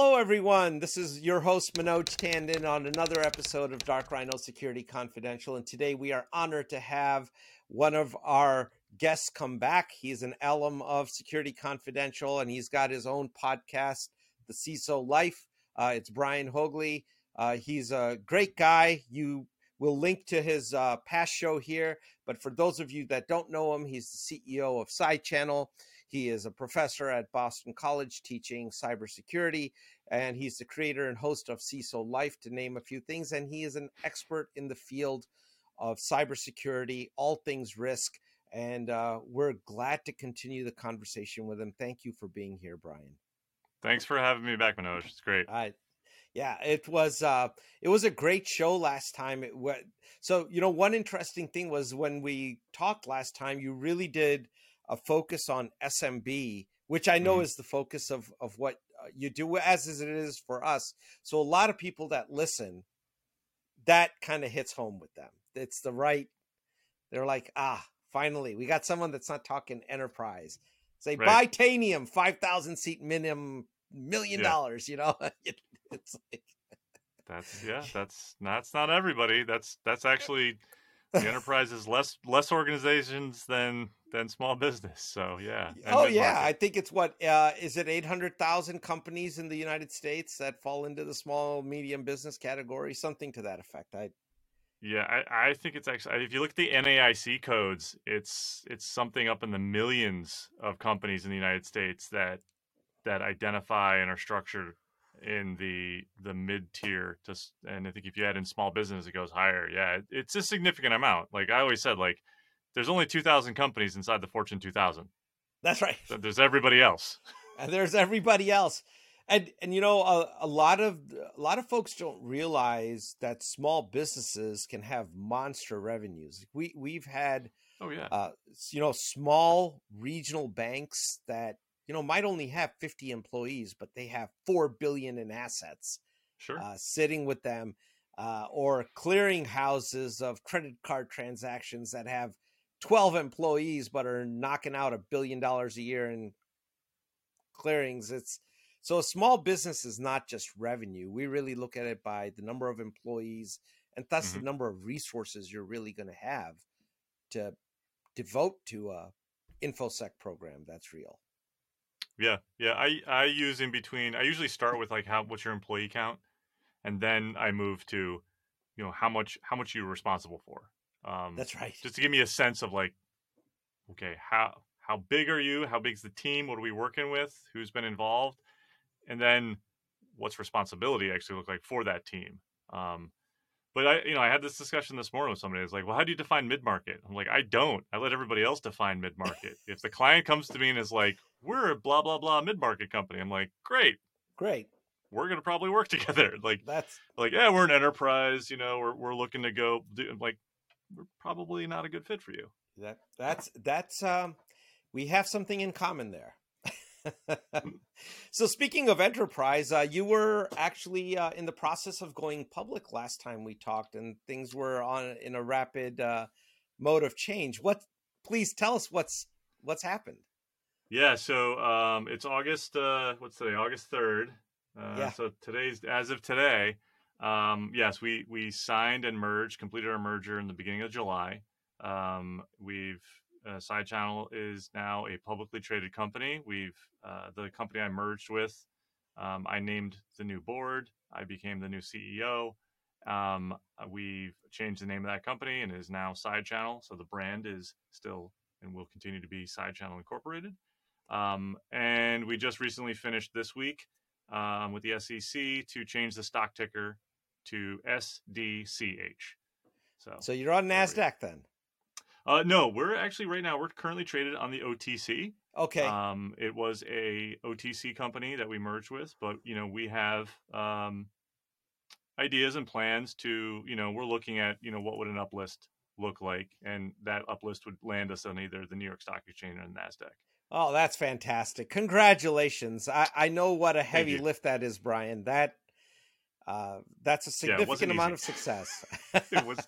Hello, everyone. This is your host, Manoj Tandon, on another episode of Dark Rhino Security Confidential. And today we are honored to have one of our guests come back. He's an alum of Security Confidential, and he's got his own podcast, The CISO Life. Uh, it's Brian Haugli. Uh, he's a great guy. You will link to his uh, past show here. But for those of you that don't know him, he's the CEO of Side Channel. He is a professor at Boston College teaching cybersecurity, and he's the creator and host of CISO Life, to name a few things. And he is an expert in the field of cybersecurity, all things risk. And uh, we're glad to continue the conversation with him. Thank you for being here, Brian. Thanks for having me back, Manoj. It's great. I, yeah, it was uh, it was a great show last time. It went, so you know one interesting thing was when we talked last time, you really did a focus on SMB, which I know mm-hmm. is the focus of of what uh, you do, as it is for us. So a lot of people that listen, that kind of hits home with them. It's the right. They're like, ah, finally, we got someone that's not talking enterprise. Say right. Titanium, five thousand seat minimum, million yeah. dollars. You know, it's like that's yeah, that's that's not everybody. That's that's actually the enterprise is less less organizations than than small business. So yeah. oh yeah, I think it's what uh, is it eight hundred thousand companies in the United States that fall into the small medium business category, something to that effect. I. Yeah, I, I think it's actually if you look at the NAIC codes, it's it's something up in the millions of companies in the United States that that identify and are structured in the the mid tier to and i think if you add in small business it goes higher yeah it's a significant amount like i always said like there's only 2000 companies inside the fortune 2000 that's right. So there's everybody else. And there's everybody else. And and you know a, a lot of a lot of folks don't realize that small businesses can have monster revenues. We we've had oh yeah. uh, you know small regional banks that you know might only have 50 employees but they have 4 billion in assets sure. uh, sitting with them uh, or clearing houses of credit card transactions that have 12 employees but are knocking out a billion dollars a year in clearings it's so a small business is not just revenue we really look at it by the number of employees and thus mm-hmm. the number of resources you're really going to have to devote to a infosec program that's real yeah, yeah. I I use in between. I usually start with like how what's your employee count, and then I move to, you know, how much how much you're responsible for. Um, That's right. Just to give me a sense of like, okay, how how big are you? How big's the team? What are we working with? Who's been involved? And then what's responsibility actually look like for that team? Um, but I, you know, I had this discussion this morning with somebody. It's like, well, how do you define mid market? I'm like, I don't. I let everybody else define mid market. if the client comes to me and is like, we're a blah blah blah mid market company, I'm like, great, great. We're gonna probably work together. Like that's like, yeah, we're an enterprise. You know, we're we're looking to go. Do, like, we're probably not a good fit for you. That that's that's um, we have something in common there. so speaking of enterprise, uh, you were actually uh, in the process of going public last time we talked, and things were on in a rapid uh, mode of change. What? Please tell us what's what's happened. Yeah, so um, it's August. Uh, what's today? August third. Uh, yeah. So today's as of today. Um, yes, we we signed and merged, completed our merger in the beginning of July. Um, we've uh, Side Channel is now a publicly traded company. We've uh, the company I merged with. Um, I named the new board. I became the new CEO. Um, we've changed the name of that company and is now Side Channel. So the brand is still and will continue to be Side Channel Incorporated. Um, and we just recently finished this week um, with the SEC to change the stock ticker to SDCH. So, so you're on Nasdaq then. Uh, no, we're actually right now we're currently traded on the OTC. Okay. Um, it was a OTC company that we merged with, but you know we have um, ideas and plans to you know we're looking at you know what would an uplist look like, and that uplist would land us on either the New York Stock Exchange or the Nasdaq. Oh, that's fantastic! Congratulations! I, I know what a heavy lift that is, Brian. That uh, that's a significant yeah, amount of success. it was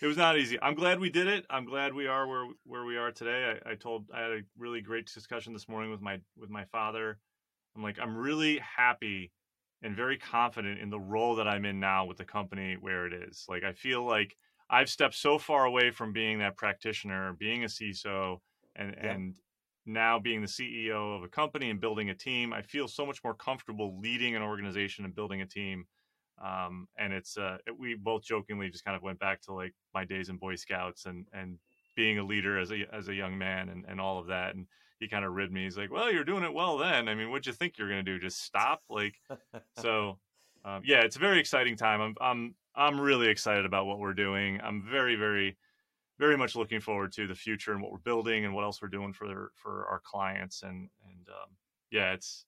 it was not easy. I'm glad we did it. I'm glad we are where where we are today. I, I told I had a really great discussion this morning with my with my father. I'm like I'm really happy and very confident in the role that I'm in now with the company where it is. Like I feel like I've stepped so far away from being that practitioner, being a CISO, and yeah. and now being the CEO of a company and building a team. I feel so much more comfortable leading an organization and building a team. Um, and it's uh, we both jokingly just kind of went back to like my days in Boy Scouts and and being a leader as a as a young man and, and all of that. And he kind of ribbed me. He's like, "Well, you're doing it well then. I mean, what'd you think you're going to do? Just stop?" Like, so um, yeah, it's a very exciting time. I'm I'm I'm really excited about what we're doing. I'm very very very much looking forward to the future and what we're building and what else we're doing for for our clients and and um, yeah, it's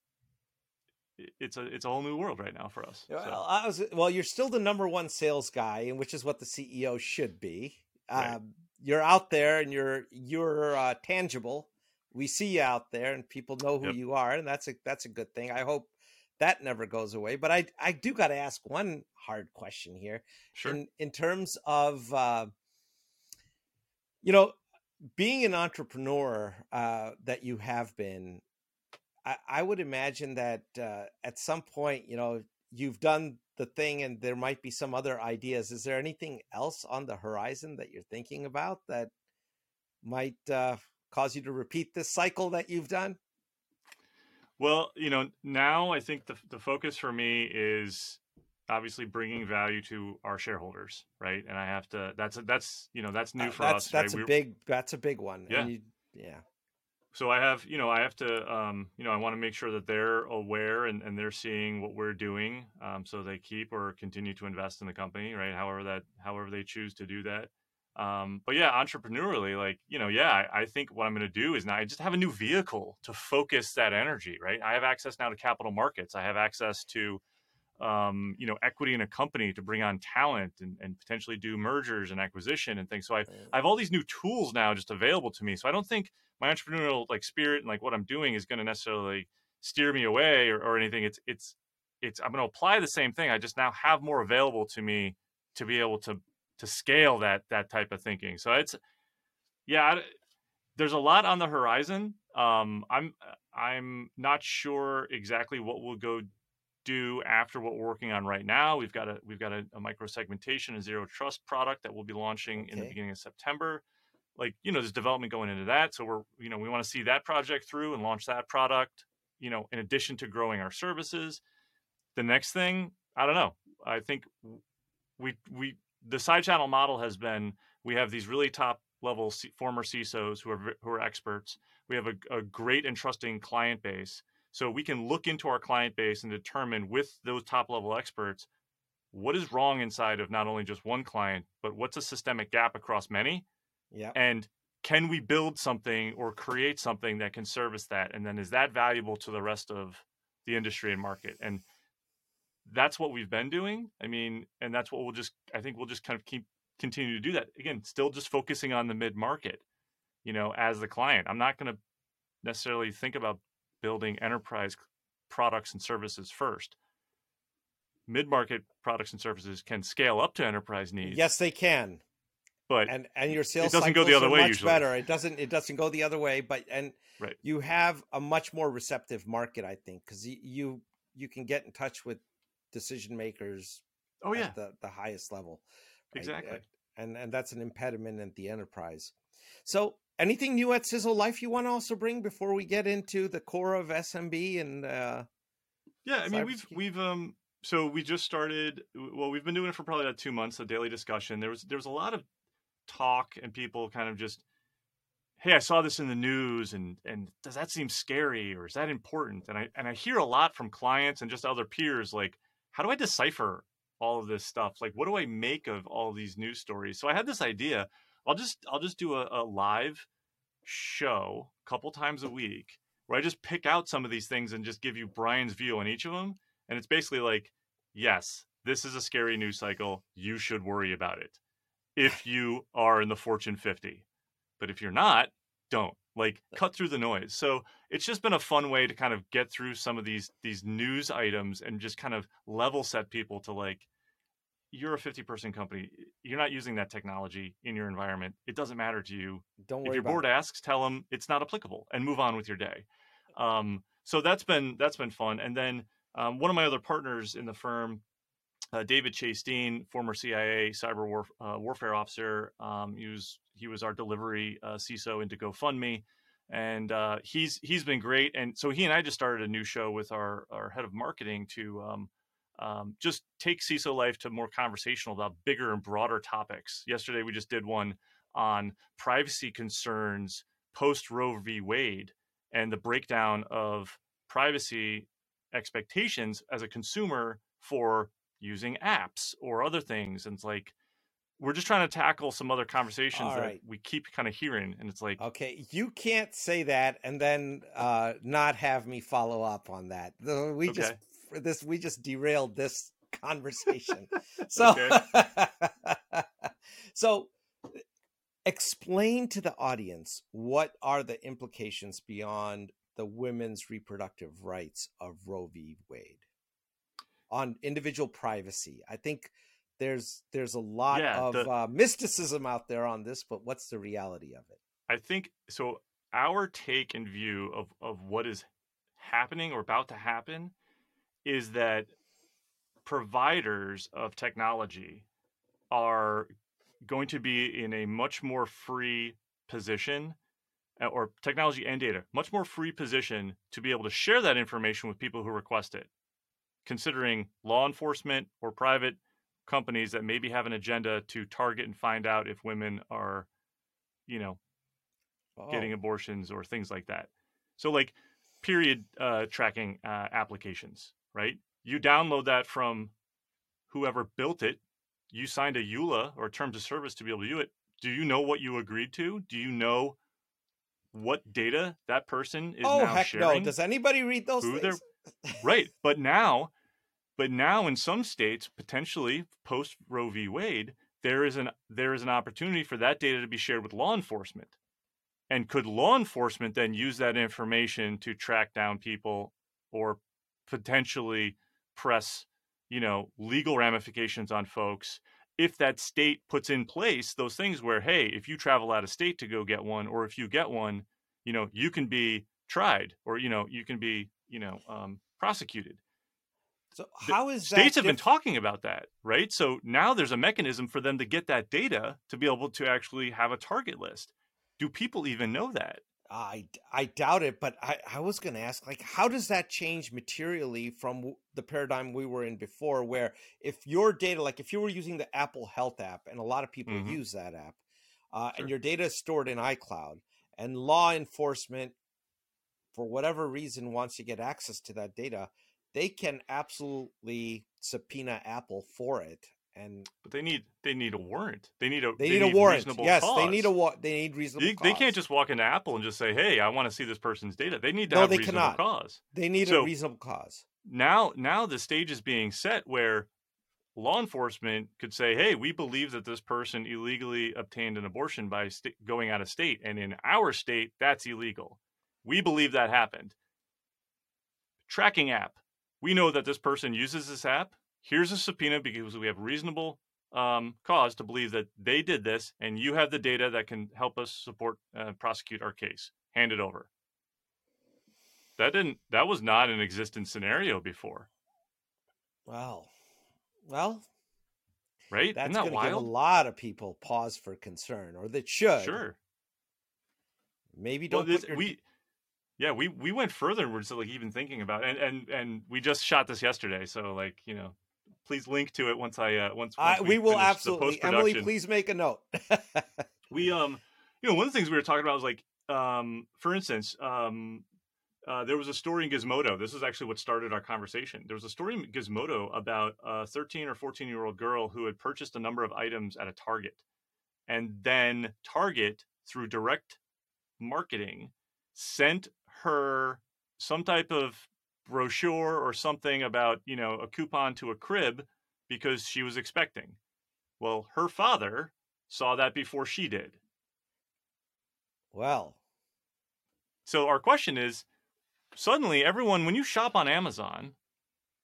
it's a it's a whole new world right now for us. So. Well, was, well, you're still the number one sales guy, and which is what the CEO should be. Right. Um, you're out there and you're you're uh, tangible. We see you out there, and people know who yep. you are, and that's a that's a good thing. I hope that never goes away. But I I do got to ask one hard question here. Sure. In in terms of uh, you know being an entrepreneur uh, that you have been, I, I would imagine that uh, at some point, you know, you've done the thing and there might be some other ideas. Is there anything else on the horizon that you're thinking about that might uh, cause you to repeat this cycle that you've done? Well you know now i think the, the focus for me is obviously bringing value to our shareholders right? And i have to that's that's you know that's new uh, for that's, us that's right? a big that's a big one yeah. you, yeah so I have, you know, I have to, um, you know, I want to make sure that they're aware and, and they're seeing what we're doing, um, so they keep or continue to invest in the company, right? However that, however they choose to do that. Um, but yeah, entrepreneurially, like you know, yeah, I, I think what I'm going to do is now I just have a new vehicle to focus that energy, right? I have access now to capital markets. I have access to, um, you know, equity in a company to bring on talent and, and potentially do mergers and acquisition and things. So I, I have all these new tools now just available to me. So I don't think my entrepreneurial like spirit and like what I'm doing is going to necessarily steer me away or, or anything. It's it's it's I'm going to apply the same thing. I just now have more available to me to be able to to scale that that type of thinking. So it's yeah, there's a lot on the horizon. Um, I'm I'm not sure exactly what we'll go do after what we're working on right now. We've got a we've got a, a micro segmentation and zero trust product that we'll be launching okay. in the beginning of September like you know there's development going into that so we're you know we want to see that project through and launch that product you know in addition to growing our services the next thing i don't know i think we we the side channel model has been we have these really top level C, former CISOs who are who are experts. We have a, a great and trusting client base, so we can look into our client base and determine with those top level experts what is wrong inside of not only just one client, but what's a systemic gap across many, yeah. And can we build something or create something that can service that? And then is that valuable to the rest of the industry and market? And that's what we've been doing. I mean, and that's what we'll just, I think we'll just kind of keep continue to do that. Again, still just focusing on the mid market, you know, as the client. I'm not going to necessarily think about building enterprise products and services first. Mid market products and services can scale up to enterprise needs. Yes, they can but and and your sales it doesn't go the other way much usually. better it doesn't it doesn't go the other way but and right. you have a much more receptive market i think because you you can get in touch with decision makers oh yeah the, the highest level right? exactly and and that's an impediment at the enterprise so anything new at CISO life you want to also bring before we get into the core of smb and uh yeah i mean we've we've um so we just started well we've been doing it for probably about two months a daily discussion. There was there was a lot of talk and people kind of just hey i saw this in the news and and does that seem scary or is that important? And i and i hear a lot from clients and just other peers like how do i decipher all of this stuff? Like what do i make of all these news stories? So i had this idea i'll just i'll just do a, a live show a couple times a week where i just pick out some of these things and just give you brian's view on each of them and it's basically like yes this is a scary news cycle you should worry about it if you are in the Fortune 50. But if you're not, don't. Like cut through the noise. So it's just been a fun way to kind of get through some of these these news items and just kind of level set people to like you're a 50 person company. You're not using that technology in your environment. It doesn't matter to you. Don't worry. If your board it. asks, tell them it's not applicable and move on with your day. Um, so that's been that's been fun. And then um, one of my other partners in the firm, uh, David Chasteen, former CIA cyber war, uh, warfare officer, um, he was he was our delivery uh, CISO into GoFundMe, and uh, he's he's been great. And so he and I just started a new show with our our head of marketing to um, just take CISO life to more conversational about bigger and broader topics. Yesterday we just did one on privacy concerns post Roe v. Wade and the breakdown of privacy expectations as a consumer for using apps or other things. And it's like, we're just trying to tackle some other conversations All that we keep kind of hearing. And it's like, okay, you can't say that and then uh, not have me follow up on that. We okay. just, this, we just derailed this conversation. so, so explain to the audience what are the implications beyond the women's reproductive rights of Roe v. Wade on individual privacy. I think there's there's a lot yeah, of the, uh, mysticism out there on this, but what's the reality of it? I think so. Our take and view of of what is happening or about to happen is that providers of technology are going to be in a much more free position uh, or technology and data, much more free position to be able to share that information with people who request it, considering law enforcement or private companies that maybe have an agenda to target and find out if women are, you know, oh. getting abortions or things like that. So, like period uh, tracking uh, applications, right? You download that from whoever built it. You signed a EULA or terms of service to be able to do it. Do you know what you agreed to? Do you know what data that person is oh, now heck sharing. No. Does anybody read those things? right. But now, but now in some states, potentially post Roe v. Wade, there is an there is an opportunity for that data to be shared with law enforcement. And could law enforcement then use that information to track down people or potentially press, you know, legal ramifications on folks. If that state puts in place those things where hey if you travel out of state to go get one or if you get one you know you can be tried or you know you can be you know um, prosecuted. So how is states have diff- been talking about that right? So now there's a mechanism for them to get that data to be able to actually have a target list. Do people even know that I, I doubt it, but I, I was going to ask, like, how does that change materially from the paradigm we were in before, where if your data, like if you were using the Apple Health app, and a lot of people mm-hmm. use that app, uh, sure. and your data is stored in iCloud, and law enforcement, for whatever reason, wants to get access to that data, they can absolutely subpoena Apple for it and but they need they need a warrant. They need a they, they need, need, a warrant. Yes, cause. they need a wa- they need reasonable. They, they, can't just walk into Apple and just say, "Hey, I want to see this person's data." They need to no, have they reasonable cannot. cause. They need so a reasonable cause. Now, now the stage is being set where law enforcement could say, "Hey, we believe that this person illegally obtained an abortion by st- going out of state, and in our state, that's illegal. We believe that happened." Tracking app. We know that this person uses this app here's a subpoena because we have reasonable um, cause to believe that they did this, and you have the data that can help us support uh, prosecute our case. Hand it over. That didn't. That was not an existent scenario before. Wow. Well. Right. That's that going to give a lot of people pause for concern, or that should. Sure. Maybe don't. Well, this, your... we. Yeah, we we went further. And we're just like even thinking about, it. and and and we just shot this yesterday. So like you know, please link to it once I uh, once, once we, we will absolutely. Emily, please make a note. we um, you know, one of the things we were talking about was like um, for instance, um, uh, there was a story in Gizmodo. This is actually what started our conversation. There was a story in Gizmodo about a 13 or 14 year old girl who had purchased a number of items at a Target, and then Target through direct marketing sent her some type of brochure or something about, you know, a coupon to a crib because she was expecting. Well, her father saw that before she did. Well. So our question is suddenly everyone when you shop on Amazon,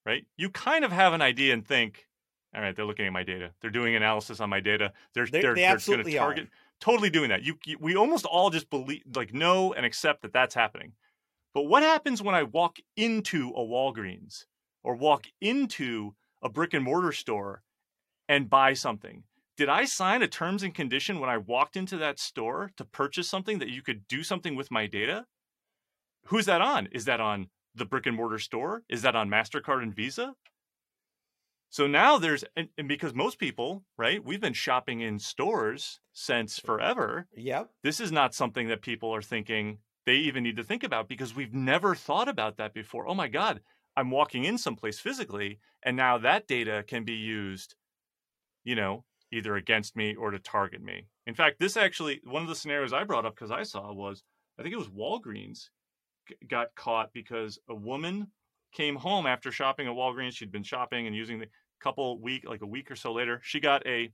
right? You kind of have an idea and think, all right, they're looking at my data. They're doing analysis on my data. They're they're, they're, they are going to target are. totally doing that. You, you we almost all just believe like know and accept that that's happening. But what happens when I walk into a Walgreens or walk into a brick and mortar store and buy something. Did I sign a terms and condition when I walked into that store to purchase something that you could do something with my data? Who's that on? Is that on the brick and mortar store? Is that on MasterCard and Visa? So now there's, and, because most people, right, we've been shopping in stores since forever. Yep. This is not something that people are thinking they even need to think about because we've never thought about that before. Oh my God, I'm walking in someplace physically, and now that data can be used, you know, either against me or to target me. In fact, this actually, one of the scenarios I brought up because I saw was, I think it was Walgreens got caught because a woman came home after shopping at Walgreens. She'd been shopping and using the couple week, like a week or so later, she got a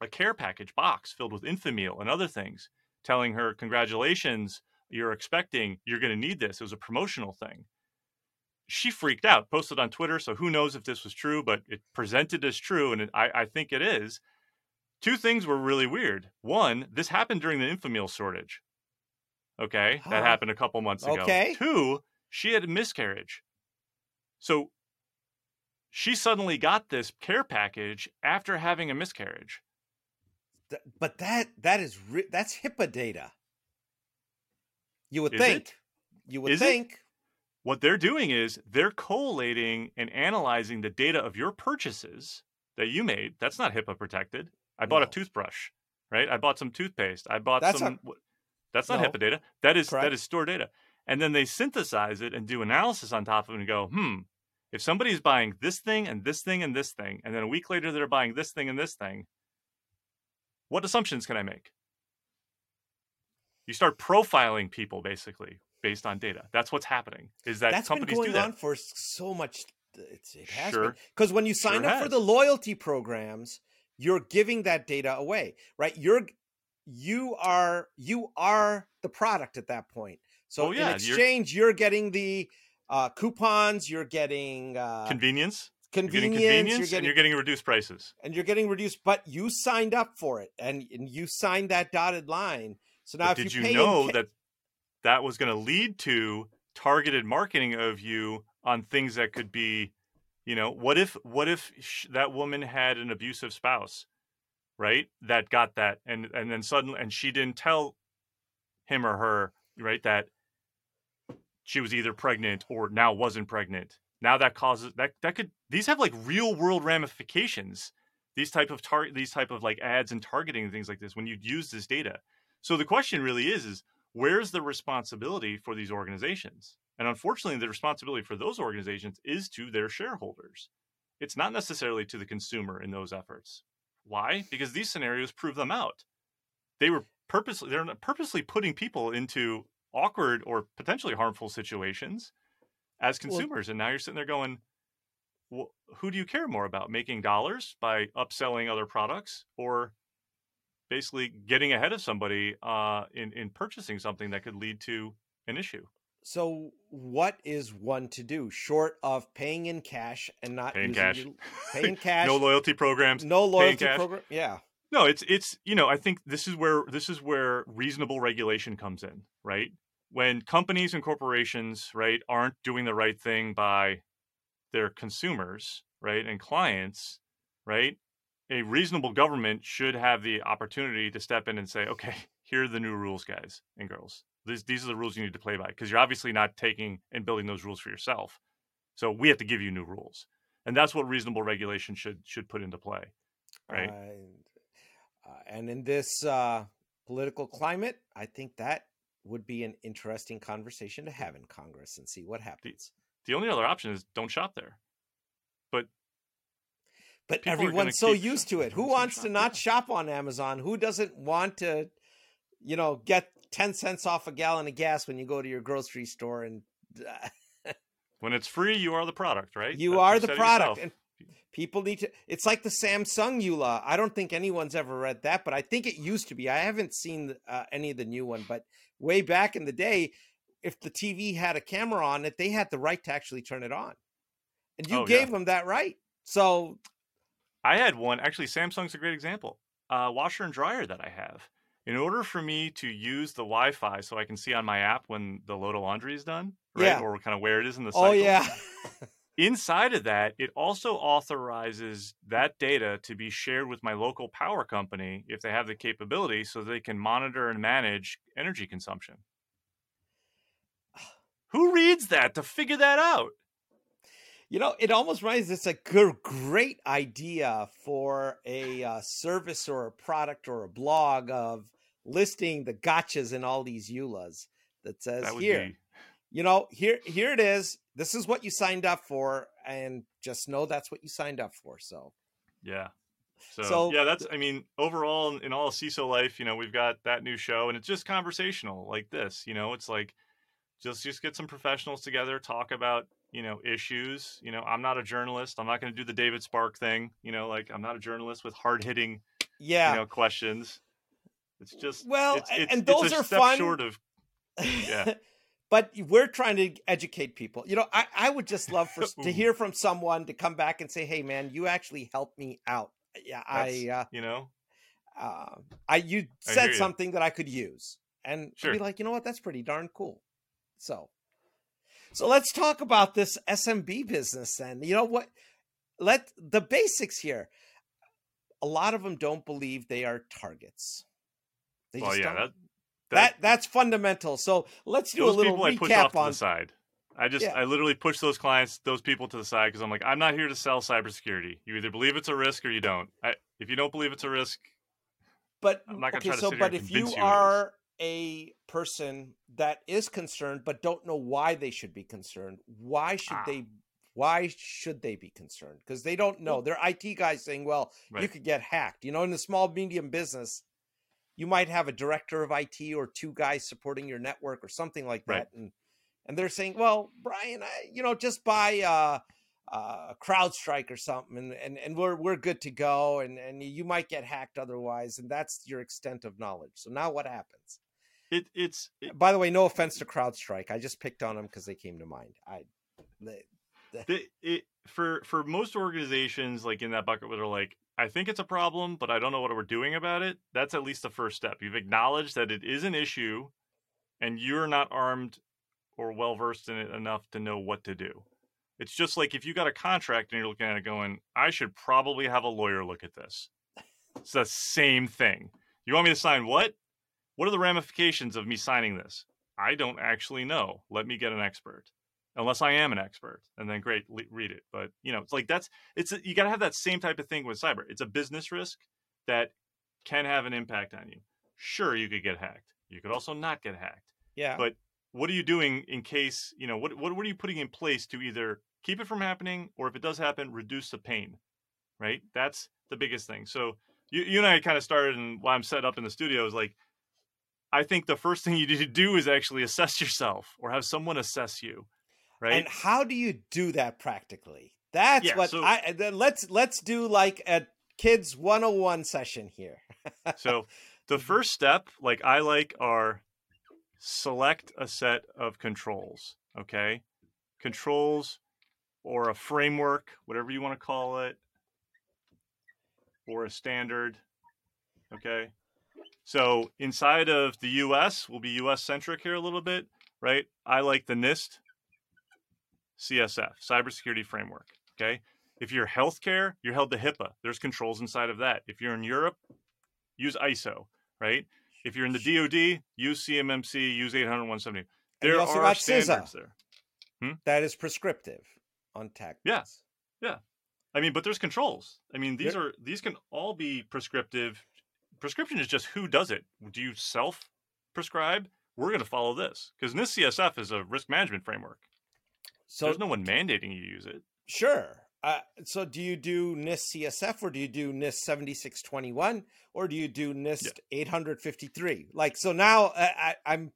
a care package box filled with Enfamil and other things, telling her, "Congratulations, you're expecting, you're going to need this." It was a promotional thing she freaked out, posted on Twitter. So who knows if this was true, but it presented as true, and it, I, I, think it is. Two things were really weird. One, this happened during the Enfamil shortage. Okay, that happened a couple months ago. Okay. Two, she had a miscarriage. So she suddenly got this care package after having a miscarriage. But that that is that's HIPAA data. You would is think. It? You would is think. It? What they're doing is they're collating and analyzing the data of your purchases that you made. That's not HIPAA protected. I bought no. a toothbrush, right? I bought some toothpaste. I bought that's some. A, that's not no. HIPAA data. That is Correct. that is store data. And then they synthesize it and do analysis on top of it and go, hmm, if somebody's buying this thing and this thing and this thing, and then a week later they're buying this thing and this thing, what assumptions can I make? You start profiling people basically based on data. That's what's happening. Is that That's companies been going do that. on for so much. It's, it has Sure. because when you sign Sure up for the loyalty programs, you're giving that data away, right? You're you are you are the product at that point. So Oh, yeah, in you're- exchange, you're, getting the uh, coupons, you're getting uh, convenience. convenience, You're getting you're convenience, getting and you're getting reduced prices. and you're getting reduced, but you signed up for it and, and you signed that dotted line. So now, did you, you know ca- that that was going to lead to targeted marketing of you on things that could be, you know, what if what if sh- that woman had an abusive spouse, right? That got that, and and then suddenly, and she didn't tell him or her, right, that she was either pregnant or now wasn't pregnant. Now that causes that that could these have like real world ramifications. These type of tar- these type of like ads and targeting and things like this when you use this data. So the question really is is where's the responsibility for these organizations? And unfortunately, the responsibility for those organizations is to their shareholders. It's not necessarily to the consumer in those efforts. Why? Because these scenarios prove them out. They were purposely they're purposely putting people into awkward or potentially harmful situations as Well- consumers. and now you're sitting there going, well, who do you care more about? Making dollars by upselling other products or basically getting ahead of somebody uh, in, in purchasing something that could lead to an issue? So, what is one to do short of paying in cash and not Paying using cash. your- paying cash, no loyalty programs. no loyalty program? Yeah, No, it's it's you know I think this is where this is where reasonable regulation comes in, right? When companies and corporations, right, aren't doing the right thing by their consumers, right, and clients, right, a reasonable government should have the opportunity to step in and say, okay, here are the new rules, guys and girls. These these are the rules you need to play by because you're obviously not taking and building those rules for yourself. So we have to give you new rules, and that's what reasonable regulation should should put into play, right? Uh, uh, and in this uh, political climate, I think that would be an interesting conversation to have in Congress and see what happens. The only other option is don't shop there. But But people everyone's so used to it. Who wants to not yeah. shop on Amazon? Who doesn't want to, you know, get 10 cents off a gallon of gas when you go to your grocery store and when it's free, you are the product, right? you That- are the product and people need to it's like the Samsung EULA. I don't think anyone's ever read that, but I think it used to be. I haven't seen uh, any of the new one, but way back in the day if the TV had a camera on it, they had the right to actually turn it on. And you Oh, yeah. gave them that right. So I had one. Actually, Samsung's a great example. Uh, washer and dryer that I have. In order for me to use the Wi-Fi, so I can see on my app when the load of laundry is done, right, Yeah. or kind of where it is in the cycle. Oh yeah. inside of that, it also authorizes that data to be shared with my local power company if they have the capability so they can monitor and manage energy consumption. Who reads that to figure that out? You know, it almost reminds it's a good, great idea for a uh, service or a product or a blog of listing the gotchas in all these EULAs that says that here, be... you know, here, here it is. This is what you signed up for, and just know that's what you signed up for. So, yeah. So, so yeah, that's. I mean, overall, in all CISO life, you know, we've got that new show, and it's just conversational like this. You know, it's like just just get some professionals together, talk about you know issues you know i'm not a journalist i'm not going to do the david spark thing you know like i'm not a journalist with hard hitting yeah. you know questions. It's just well it's, it's, and those are fun short of yeah. But we're trying to educate people. You know i, I would just love for to hear from someone to come back and say hey man you actually helped me out. Yeah That's, i uh, you know? uh, i you said I something you. that i could use and sure. be like you know what? That's pretty darn cool. So so let's talk about this SMB business then. You know what? Let the basics here. A lot of them don't believe they are targets. They well, yeah, that, that, that, that's fundamental. So let's do a little people recap I push off on to the side. I just yeah. I literally push those clients, those people to the side because I'm like, I'm not here to sell cybersecurity. You either believe it's a risk or you don't. I, if you don't believe it's a risk, but I'm not going to okay, try to so, but if you, you are a person that is concerned but don't know why they should be concerned why should ah. they why should they be concerned because they don't know they're it guys saying well right. you could get hacked you know in the small medium business you might have a director of it or two guys supporting your network or something like that right. and and they're saying well brian I, you know just buy uh uh, CrowdStrike or something, and, and, and we're we're good to go, and, and you might get hacked otherwise, and that's your extent of knowledge. So now what happens? It, it's it, by the way, no offense to CrowdStrike. I just picked on them because they came to mind. I the, the... it for for most organizations like in that bucket where they're like, I think it's a problem, but I don't know what we're doing about it. That's at least the first step. You've acknowledged that it is an issue, and you're not armed or well versed in it enough to know what to do. It's just like if you got a contract and you're looking at it going, I should probably have a lawyer look at this. It's the same thing. You want me to sign what? What are the ramifications of me signing this? I don't actually know. Let me get an expert. Unless I am an expert, and then great, read it. But you know, it's like that's it's you got to have that same type of thing with cyber. It's a business risk that can have an impact on you. Sure, you could get hacked. You could also not get hacked. Yeah. But what are you doing in case you know what what what are you putting in place to either keep it from happening or if it does happen, reduce the pain? Right. That's the biggest thing. So you you and I kind of started, and why I'm set up in the studio is like I think the first thing you need to do is actually assess yourself or have someone assess you. Right. And how do you do that practically? That's yeah, what so, I let's let's do like a kids 101 session here. so the mm-hmm. first step, like I like are select a set of controls. Okay. Controls or a framework, whatever you want to call it, or a standard. Okay. So inside of the US, we'll be US centric here a little bit, right? I like the NIST CSF, Cybersecurity Framework. Okay. If you're healthcare, you're held to HIPAA. There's controls inside of that. If you're in Europe, use ISO, right? If you're in the DoD, use CMMC, use 800 170. There are standards there. Hmm? That is prescriptive on tech. Yes. Yeah. yeah. I mean, but there's controls. I mean, these are these can all be prescriptive prescription is just who does it. Do you self prescribe? We're going to follow this because NIST CSF is a risk management framework. So there's no one mandating you use it. Sure. Uh, so do you do NIST CSF or do you do NIST 7621 or do you do NIST yeah. 853? Like, so now uh, I, I'm,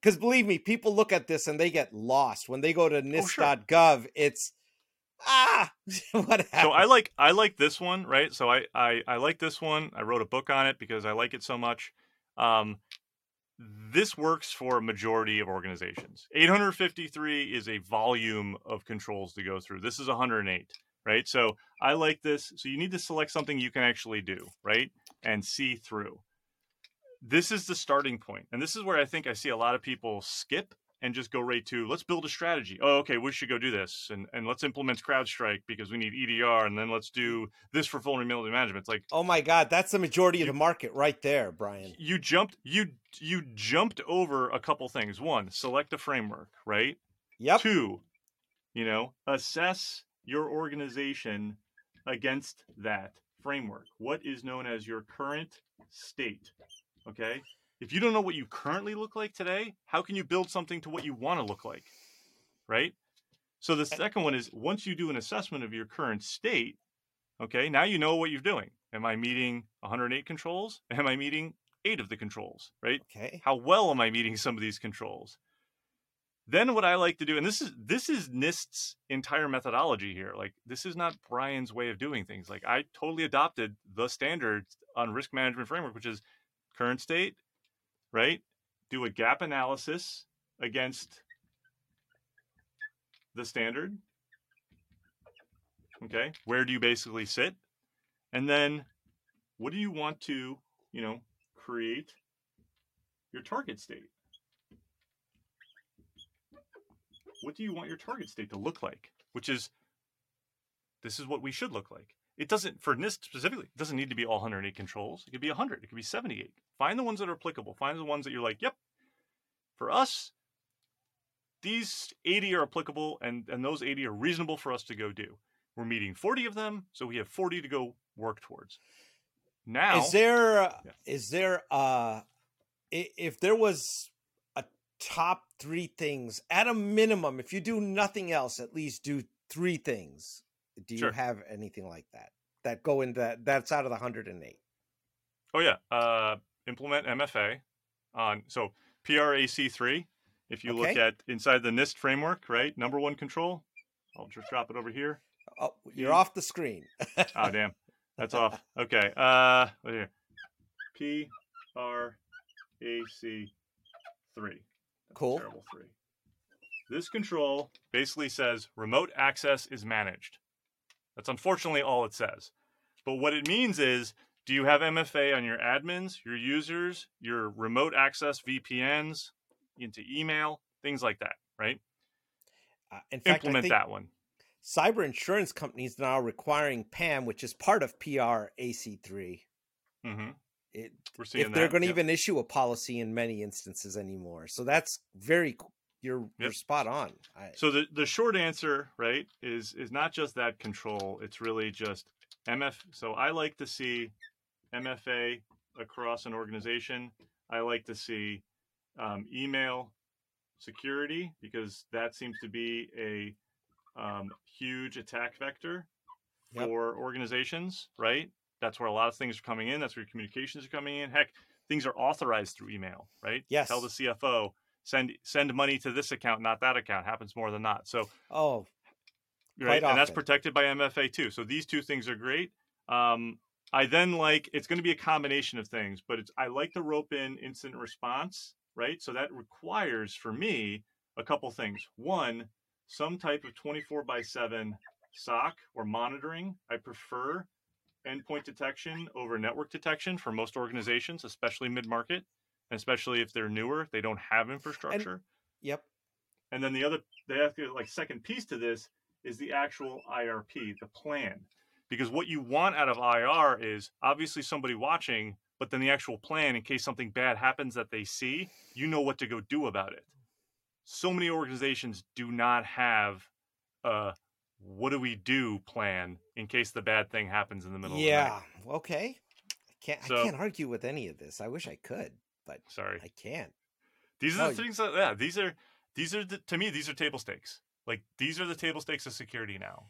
because believe me, people look at this and they get lost when they go to NIST.gov. Oh, sure. It's ah what happened? so i like i like this one right? So I, I i like this one. I wrote a book on it because i like it so much. Um this works for a majority of organizations. 853 is a volume of controls to go through. This is 108 right? So i like this. So you need to select something you can actually do right and see through. This is the starting point and this is where i think i see a lot of people skip and just go right to let's build a strategy. Oh, okay, we should go do this, and and let's implement CrowdStrike because we need EDR, and then let's do this for vulnerability management. It's like, oh my god, that's the majority you, of the market right there, Brian. You jumped you you jumped over a couple things. One, select a framework, right? Yep. Two, you know, assess your organization against that framework. What is known as your current state? Okay. If you don't know what you currently look like today, how can you build something to what you want to look like? Right? So the eh second one is once you do an assessment of your current state, okay, now you know what you're doing. Am I meeting 108 controls? Am I meeting eight of the controls? Right? Okay. How well am I meeting some of these controls? Then what I like to do, and this is this is NIST's entire methodology here. Like this is not Brian's way of doing things. Like I totally adopted the standards on risk management framework, which is current state, right? Do a gap analysis against the standard. Okay, where do you basically sit? And then what do you want to, you know, create your target state? What do you want your target state to look like? Which is, this is what we should look like. It doesn't, for NIST specifically, it doesn't need to be all 108 controls. It could be 100, it could be 78. Find the ones that are applicable. Find the ones that you're like, yep, for us, these 80 are applicable and, and those 80 are reasonable for us to go do. We're meeting 40 of them, so we have 40 to go work towards. Now, is there, yeah. is there, uh, if there was a top three things at a minimum, if you do nothing else, at least do three things. Do you sure. have anything like that that go in that that's out of the 108? Oh yeah, uh, implement MFA on so PRAC3. If you okay. look at inside the NIST framework, right? Number one control. I'll just drop it over here. Oh, you're off the screen. oh damn, that's off. Okay. Uh, here. P R A C three. Cool. Terrible three. This control basically says remote access is managed. That's unfortunately all it says. But what it means is do you have MFA on your admins, your users, your remote access VPNs, into email, things like that, right? Uh, in fact, Implement that one. Cyber insurance companies now requiring PAM, which is part of PRAC3. Mm-hmm. It, We're seeing if they're going to even issue a policy in many instances anymore. So that's very you're yep. you're spot on. I, so the the short answer, right, is is not just that control. It's really just MF. So I like to see MFA across an organization. I like to see um, email security because that seems to be a um, huge attack vector yep. for organizations, right? That's where a lot of things are coming in. That's where communications are coming in. Heck, things are authorized through email, right? Yes. Tell the CFO send send money to this account, not that account. Happens more than not. So oh, right, and that's protected by MFA too. So these two things are great. Um, I then like it's going to be a combination of things, but it's I like to rope in incident response, right? So that requires for me a couple things. One, some type of 24 by 7 SOC or monitoring. I prefer endpoint detection over network detection for most organizations, especially mid market especially if they're newer, they don't have infrastructure. And, yep. And then the other, they have to like second piece to this is the actual IRP, the plan, because what you want out of IR is obviously somebody watching, but then the actual plan in case something bad happens that they see, you know what to go do about it. So many organizations do not have a what do we do plan in case the bad thing happens in the middle of the night. yeah okay i can't so, i can't argue with any of this i wish i could but sorry, I can't. These are no, the things that yeah, these are these are the, to me these are table stakes. Like these are the table stakes of security now.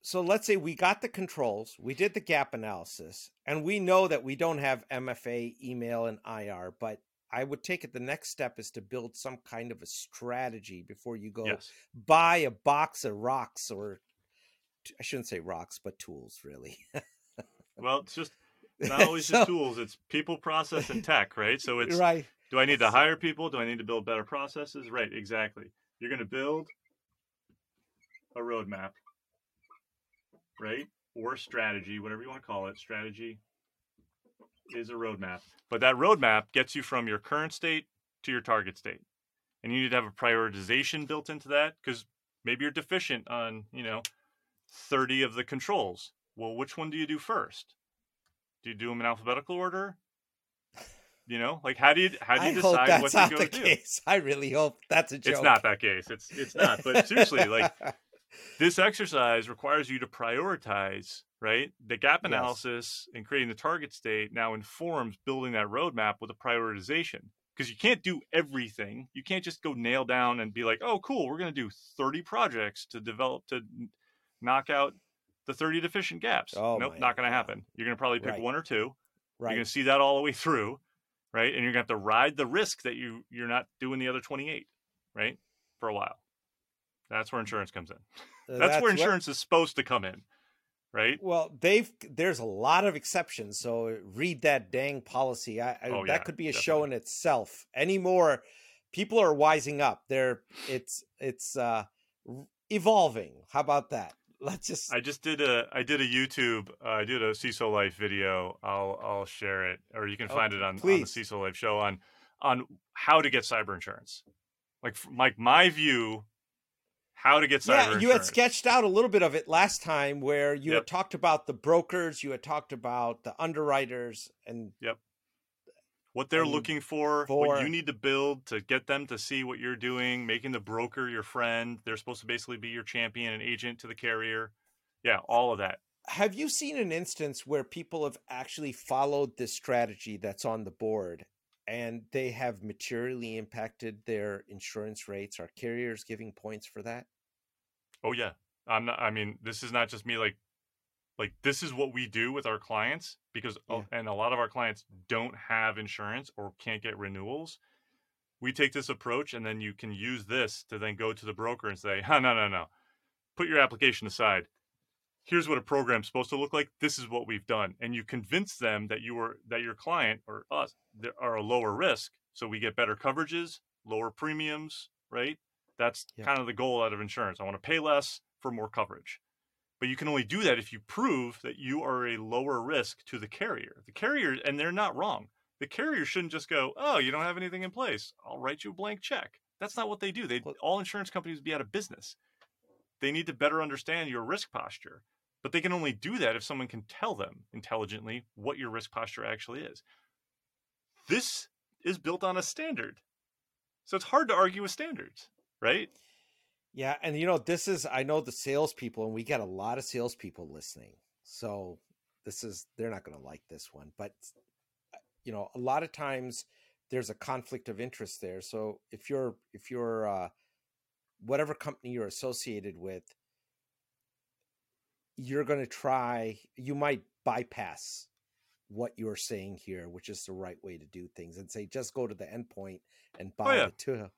So let's say we got the controls, we did the gap analysis, and we know that we don't have MFA, email, and IR, but I would take it the next step is to build some kind of a strategy before you go yes. buy a box of rocks or I shouldn't say rocks, but tools really. well, it's just not always so, just tools it's people process and tech right? So it's right. do i need to hire people? Do i need to build better processes? Right exactly. You're going to build a roadmap right? Or strategy whatever you want to call it. Strategy is a roadmap but that roadmap gets you from your current state to your target state and you need to have a prioritization built into that because maybe you're deficient on you know 30 of the controls. Well which one do you do first do you do them in alphabetical order? You know like how do you how do you I decide what to not go the do? case. I really hope that's a joke. it's not that case. It's it's not. But seriously like this exercise requires you to prioritize right? The gap Yes. analysis and creating the target state now informs building that roadmap with a prioritization. Because you can't do everything. You can't just go nail down and be like oh cool we're going to do 30 projects to develop to knock out the 30 deficient gaps Oh nope not going to happen you're going to probably pick Right. one or two Right. you're going to see that all the way through right and you're going to have to ride the risk that you you're not doing the other 28 right for a while that's where insurance comes in Uh, that's, where insurance is supposed to come in, right? Well, they've there's a lot of exceptions. So read that dang policy. I, I Oh, that yeah, could be a show in definitely. itself. Anymore, people are wising up. They're it's it's uh evolving. How about that? Let's just I just did a I did a YouTube uh, I did a CISO Life video. I'll I'll share it, or you can Oh, find it on, on the. CISO Life show on on how to get cyber insurance. Like like my view, how to get cyber yeah, you had sketched out a little bit of it last time where you Yep. had talked about the brokers, you had talked about the underwriters, and what they're looking for, for- what you need to build to get them to see what you're doing, making the broker your friend. They're supposed to basically be your champion and agent to the carrier. Yeah, all of that. have you seen an instance where people have actually followed this strategy that's on the board and they have materially impacted their insurance rates are carriers giving points for that Oh yeah. I'm not I mean, this is not just me like like this is what we do with our clients because a- Yeah. and a lot of our clients don't have insurance or can't get renewals. We take this approach and then you can use this to then go to the broker and say, "Huh, no, no, no. Put your application aside. Here's what a program's supposed to look like. This is what we've done." And you convince them that you are that your client or us are a lower risk, so we get better coverages, lower premiums, right? That's Yeah. kind of the goal out of insurance. I want to pay less for more coverage. But you can only do that if you prove that you are a lower risk to the carrier. The carrier, and they're not wrong. The carrier shouldn't just go, "Oh, you don't have anything in place. I'll write you a blank check." That's not what they do. They all insurance companies would be out of business. They need to better understand your risk posture. But they can only do that if someone can tell them intelligently what your risk posture actually is. This is built on a standard. So it's hard to argue with standards, right? Yeah and you know this is i know the salespeople and we get a lot of salespeople listening so this is they're not going to like this one but uh, you know a lot of times there's a conflict of interest there so if you're if you're uh whatever company you're associated with you're going to try you might bypass what you're saying here which is the right way to do things and say just go to the endpoint and buy yeah. the two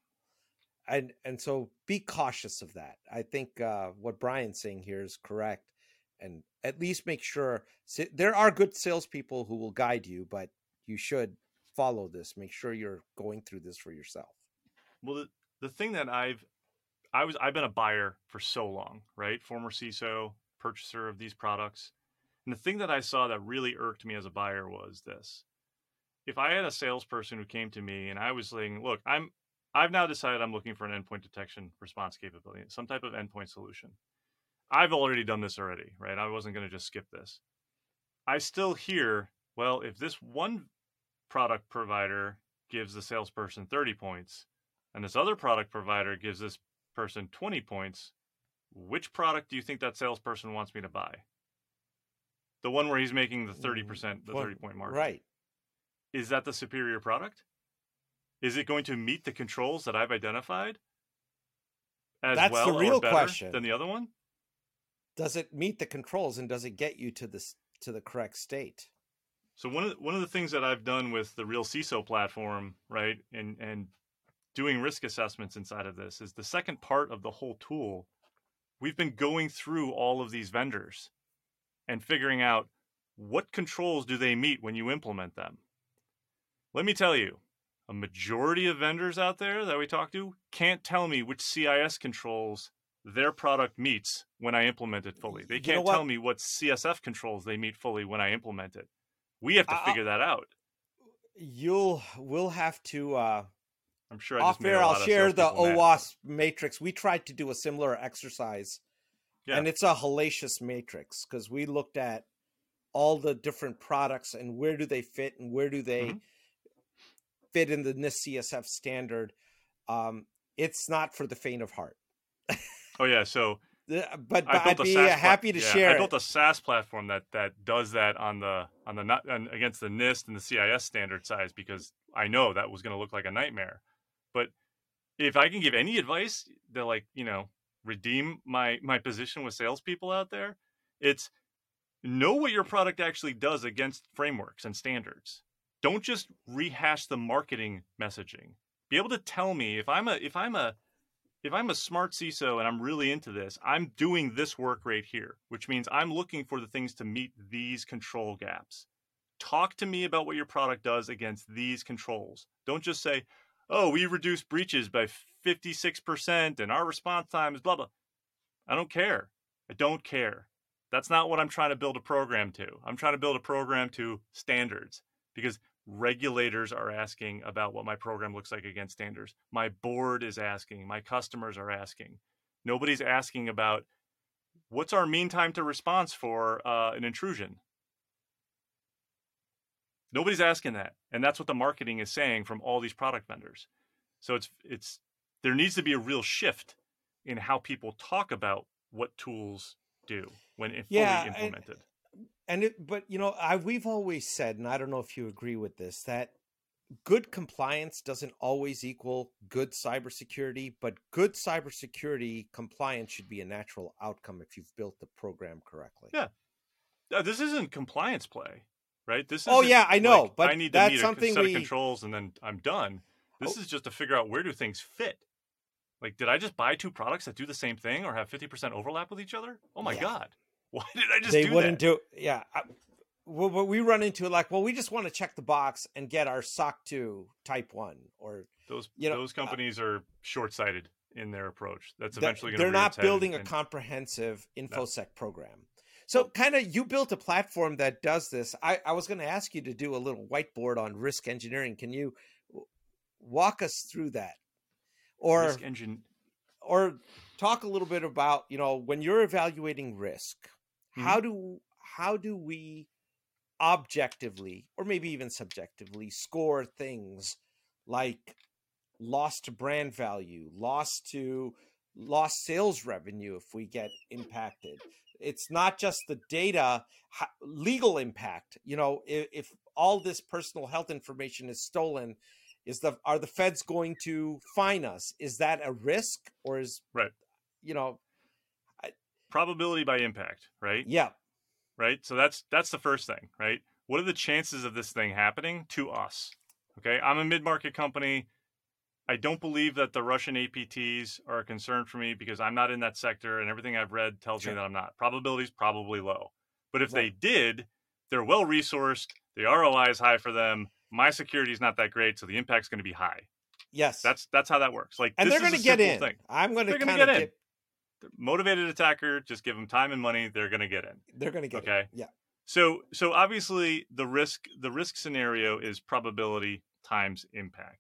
and and so be cautious of that i think uh what brian's saying here is correct and at least make sure there are good salespeople who will guide you but you should follow this make sure you're going through this for yourself Well, the, the thing that I've I was I've been a buyer for so long, right? Former CISO, purchaser of these products. And the thing that I saw that really irked me as a buyer was this. If I had a salesperson who came to me and I was saying, "Look, I'm I've now decided I'm looking for an endpoint detection response capability, some type of endpoint solution. I've already done this already, right? I wasn't going to just skip this. I still hear, well, if this one product provider gives the salesperson 30 points, and this other product provider gives this person 20 points, which product do you think that salesperson wants me to buy? The one where he's making the 30%, the Well, 30 point margin. right Is that the superior product? Is it going to meet the controls that I've identified as That's the real question. than the other one? does it meet the controls and does it get you to this to the correct state So one of the, one of the things that I've done with the Real CISO platform, right, and and doing risk assessments inside of this is the second part of the whole tool. We've been going through all of these vendors and figuring out what controls do they meet when you implement them. Let me tell you, a majority of vendors out there that we talk to can't tell me which CIS controls their product meets when I implement it fully. They can't what? tell me what CSF controls they meet fully when I implement it. We have to I- figure that out. you'll we'll have to uh I'm sure. I Off air, I'll share the OWASP matrix. We tried to do a similar exercise, yeah. and it's a hellacious matrix because we looked at all the different products and where do they fit and where do they mm-hmm. Fit in the NIST CSF standard. Um, it's not for the faint of heart. oh yeah, so but, but I'd be happy to yeah, share. I built a SaaS platform that that does that on the on the not against the NIST and the CIS standard size because I know that was going to look like a nightmare. But if I can give any advice to like you know redeem my my position with salespeople out there, it's know what your product actually does against frameworks and standards. Don't just rehash the marketing messaging. Be able to tell me if I'm a if I'm a if I'm a smart CISO and I'm really into this, I'm doing this work right here, which means I'm looking for the things to meet these control gaps. Talk to me about what your product does against these controls. Don't just say, oh, we reduce breaches by 56% and our response time is blah, blah. I don't care. I don't care. That's not what I'm trying to build a program to. I'm trying to build a program to standards because regulators are asking about what my program looks like against standards. My board is asking, my customers are asking. Nobody's asking about what's our mean time to response for uh, an intrusion. Nobody's asking that, and that's what the marketing is saying from all these product vendors. So it's it's there needs to be a real shift in how people talk about what tools do when fully yeah, implemented and it, but you know, I we've always said, and I don't know if you agree with this, that good compliance doesn't always equal good cybersecurity, but good cybersecurity compliance should be a natural outcome if you've built the program correctly. Yeah, this isn't compliance play, right? This. Is, oh yeah, I know, like, but I need to that's meet something a set we... of controls and then I'm done. This oh. is just to figure out where do things fit. Like, did I just buy two products that do the same thing or have fifty percent overlap with each other? Oh my yeah. god! Why did I just? They do wouldn't that? do. Yeah. I, well, we run into like, well, we just want to check the box and get our SOC two Type One, or those you know, those uh, companies uh, are short sighted in their approach. That's eventually going to. They're not building and, a comprehensive infosec no. program. So, kind of, you built a platform that does this. I, I was going to ask you to do a little whiteboard on risk engineering. Can you walk us through that, or risk engine, or talk a little bit about you know when you're evaluating risk? Mm-hmm. How do how do we objectively or maybe even subjectively score things like loss to brand value, loss to lost sales revenue if we get impacted. It's not just the data, legal impact. You know, if, if, all this personal health information is stolen, is the are the feds going to fine us? Is that a risk or is right? You know, probability by impact, right? Yeah. Right. So that's that's the first thing, right? What are the chances of this thing happening to us? Okay, I'm a mid-market company. I don't believe that the Russian APTs are a concern for me because I'm not in that sector, and everything I've read tells sure. me that I'm not. Probability is probably low, but if they did, they're well resourced. The ROI is high for them. My security is not that great, so the impact's going to be high. Yes, that's that's how that works. Like, and they're going to get in. Thing. I'm going to kind of get in motivated attacker, just give them time and money, they're going to get in. They're going to get okay. In. Yeah. So so obviously the risk the risk scenario is probability times impact.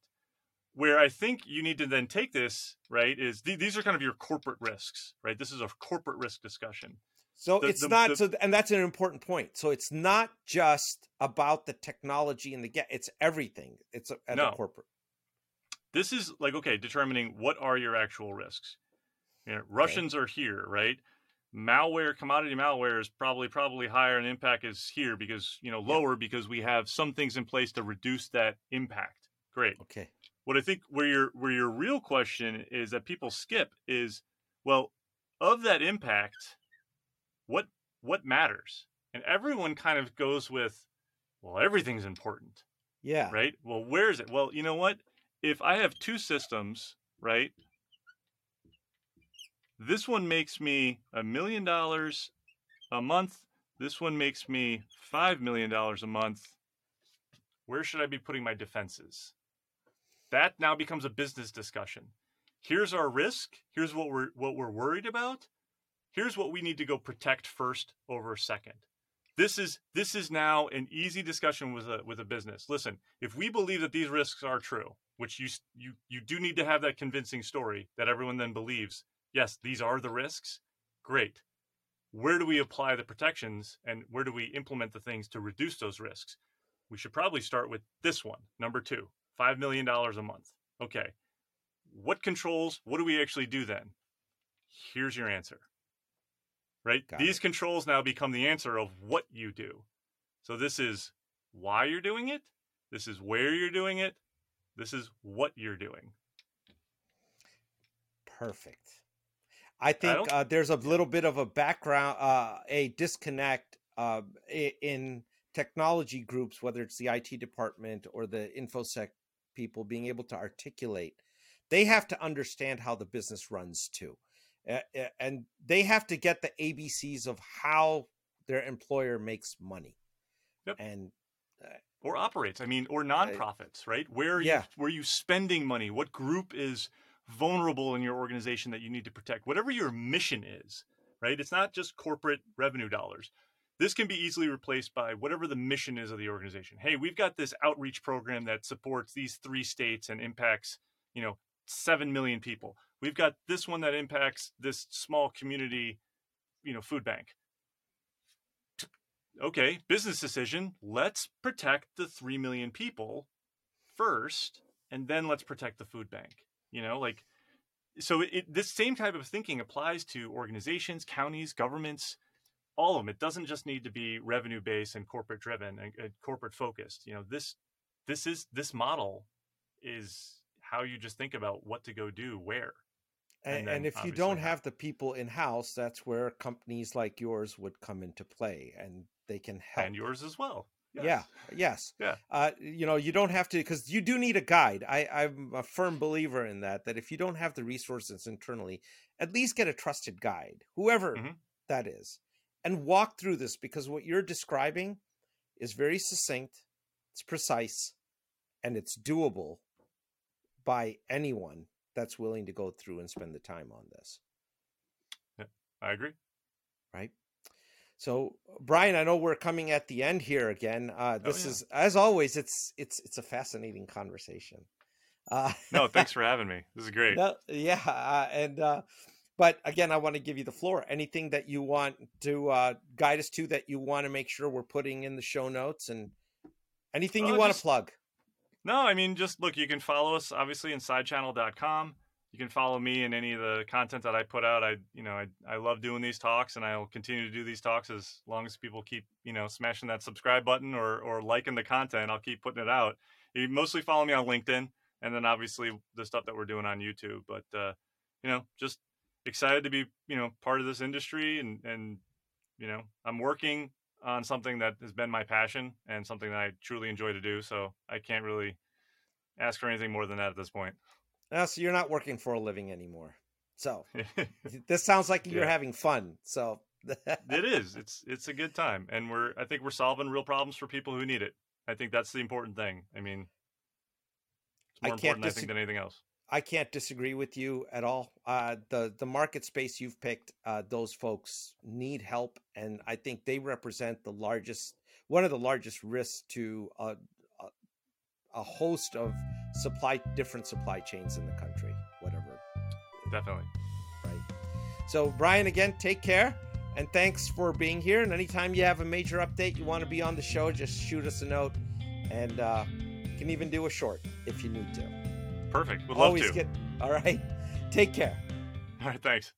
Where I think you need to then take this, right, is th- these are kind of your corporate risks, right? This is a corporate risk discussion. So the, it's the, not the, so and that's an important point. So it's not just about the technology and the get it's everything. It's a, at no. a corporate. This is like okay, determining what are your actual risks. Know, Russians okay. are here, right? Malware, commodity malware is probably probably higher, and impact is here because you know lower yeah. because we have some things in place to reduce that impact. Great. Okay. What I think where your where your real question is that people skip is well of that impact, what what matters? And everyone kind of goes with, well, everything's important. Yeah. Right. Well, where is it? Well, you know what? If I have two systems, right, this one makes me a million dollars a month. This one makes me $5 million a month. Where should I be putting my defenses? That now becomes a business discussion. Here's our risk. Here's what we're what we're worried about. Here's what we need to go protect first over second. This is this is now an easy discussion with a with a business. Listen, if we believe that these risks are true, which you you you do need to have that convincing story that everyone then believes. Yes, these are the risks. Great. Where do we apply the protections and where do we implement the things to reduce those risks? We should probably start with this one, number two, $5 million a month. Okay. What controls, what do we actually do then? Here's your answer. Right? Got These it. controls now become the answer of what you do. So this is why you're doing it. This is where you're doing it. This is what you're doing. Perfect. I think I uh, there's a little bit of a background, uh, a disconnect uh, in technology groups, whether it's the IT department or the infosec people, being able to articulate. They have to understand how the business runs too, and they have to get the ABCs of how their employer makes money. Yep. And uh, or operates. I mean, or nonprofits, right? Where are yeah. you where are you spending money? What group is vulnerable in your organization that you need to protect? Whatever your mission is, right? It's not just corporate revenue dollars. This can be easily replaced by whatever the mission is of the organization. Hey, we've got this outreach program that supports these three states and impacts, you know, 7 million people. We've got this one that impacts this small community, you know, food bank okay, business decision. Let's protect the 3 million people first, and then let's protect the food bank. You know, like, so it, this same type of thinking applies to organizations, counties, governments, all of them. It doesn't just need to be revenue based and corporate driven and, and corporate focused. You know, this, this is, this model is how you just think about what to go do where. And, and, if you don't have the people in house, that's where companies like yours would come into play, and they can help. And yours as well. Yes. Yeah. Yes. Yeah. Uh, you know, you don't have to because you do need a guide. I, I'm a firm believer in that. That if you don't have the resources internally, at least get a trusted guide, whoever mm-hmm. that is, and walk through this because what you're describing is very succinct, it's precise, and it's doable by anyone that's willing to go through and spend the time on this. Yeah, I agree. Right. So, Brian, I know we're coming at the end here again. Uh, oh, this oh, yeah. is, as always, it's it's it's a fascinating conversation. Uh, no, thanks for having me. This is great. No, yeah, uh, and uh, but again, I want to give you the floor. Anything that you want to uh, guide us to that you want to make sure we're putting in the show notes, and anything you want just, to plug. No, I mean, just look, you can follow us obviously in sidechannel.com. You can follow me in any of the content that I put out. I, you know, I, I love doing these talks and I'll continue to do these talks as long as people keep, you know, smashing that subscribe button or, or liking the content. I'll keep putting it out. You mostly follow me on LinkedIn and then obviously the stuff that we're doing on YouTube. But, uh, you know, just excited to be, you know, part of this industry and, and, you know, I'm working on something that has been my passion and something that I truly enjoy to do. So I can't really ask for anything more than that at this point. Uh, so you're not working for a living anymore. So this sounds like you're yeah. having fun. So it is. It's it's a good time, and we're I think we're solving real problems for people who need it. I think that's the important thing. I mean, it's more I important dis- I think than anything else. I can't disagree with you at all. Uh, the the market space you've picked, uh, those folks need help, and I think they represent the largest, one of the largest risks to a, a, a host of supply different supply chains in the country. Whatever. Definitely. Right. So Brian, again, take care. And thanks for being here. And anytime you have a major update, you want to be on the show, just shoot us a note. And uh, you can even do a short if you need to. Perfect. Would love Always to. Get, all right. Take care. All right. Thanks.